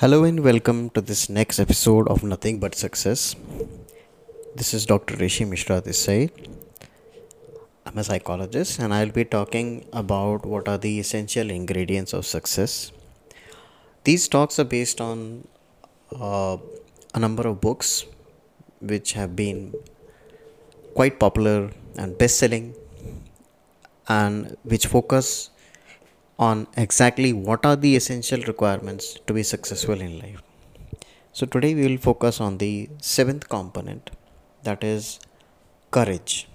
Hello and welcome to this next episode of Nothing But Success. This is Dr. Rishi Mishra this side. I'm a psychologist and I'll be talking about what are the essential ingredients of success. These talks are based on uh, a number of books which have been quite popular and best selling and which focus on exactly what are the essential requirements to be successful in life. So, today we will focus on the seventh component that is courage.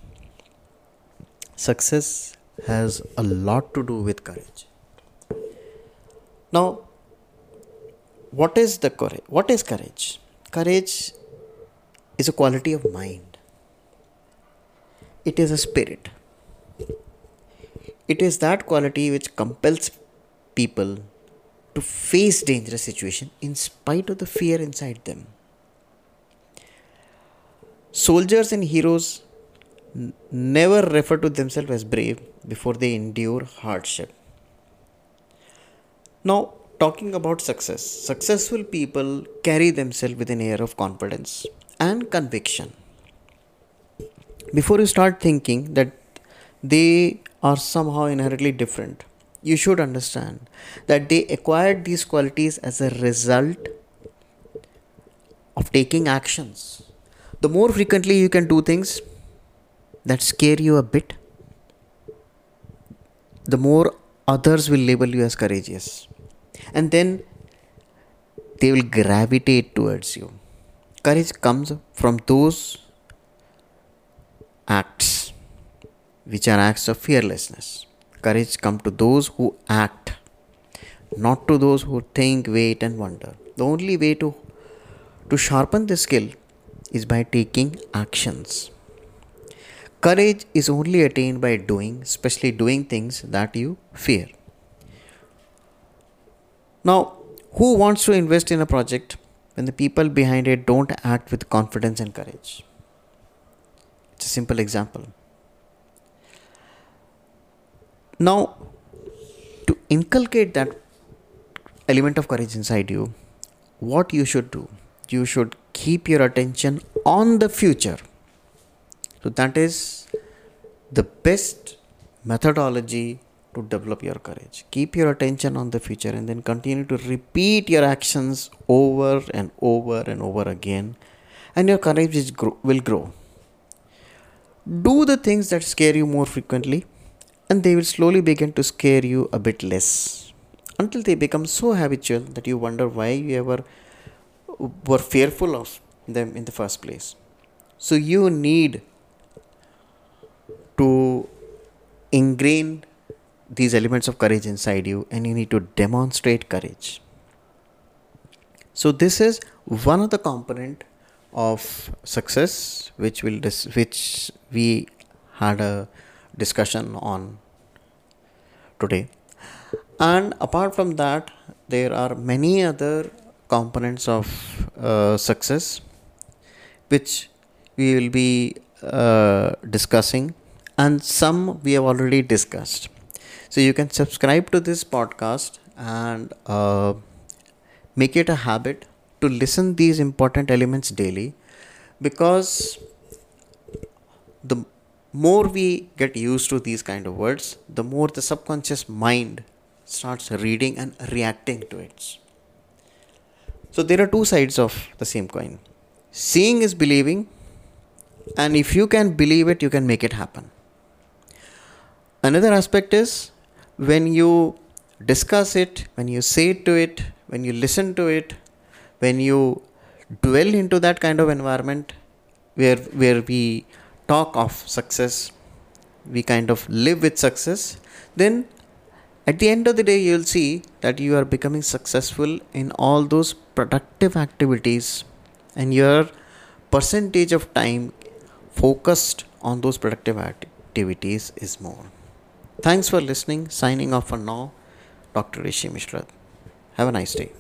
Success has a lot to do with courage. Now, what is the courage? What is courage? Courage is a quality of mind, it is a spirit it is that quality which compels people to face dangerous situation in spite of the fear inside them. Soldiers and heroes n- never refer to themselves as brave before they endure hardship. Now, talking about success, successful people carry themselves with an air of confidence and conviction. Before you start thinking that they are somehow inherently different. You should understand that they acquired these qualities as a result of taking actions. The more frequently you can do things that scare you a bit, the more others will label you as courageous. And then they will gravitate towards you. Courage comes from those acts which are acts of fearlessness. Courage comes to those who act, not to those who think, wait, and wonder. The only way to, to sharpen the skill is by taking actions. Courage is only attained by doing, especially doing things that you fear. Now, who wants to invest in a project when the people behind it don't act with confidence and courage? It's a simple example. Now, to inculcate that element of courage inside you, what you should do, you should keep your attention on the future. So, that is the best methodology to develop your courage. Keep your attention on the future and then continue to repeat your actions over and over and over again, and your courage will grow. Do the things that scare you more frequently and they will slowly begin to scare you a bit less until they become so habitual that you wonder why you ever were fearful of them in the first place. So you need to ingrain these elements of courage inside you and you need to demonstrate courage. So this is one of the component of success which will dis- which we had a discussion on today. And apart from that there are many other components of uh, success which we will be uh, discussing and some we have already discussed. So you can subscribe to this podcast and uh, make it a habit to listen these important elements daily because the more we get used to these kind of words, the more the subconscious mind starts reading and reacting to it. So there are two sides of the same coin. Seeing is believing, and if you can believe it, you can make it happen. Another aspect is when you discuss it, when you say to it, when you listen to it, when you dwell into that kind of environment where where we talk of success, we kind of live with success, then at the end of the day, you'll see that you are becoming successful in all those productive activities, and your percentage of time focused on those productive activities is more. Thanks for listening. Signing off for now, Dr. Rishi Mishra. Have a nice day.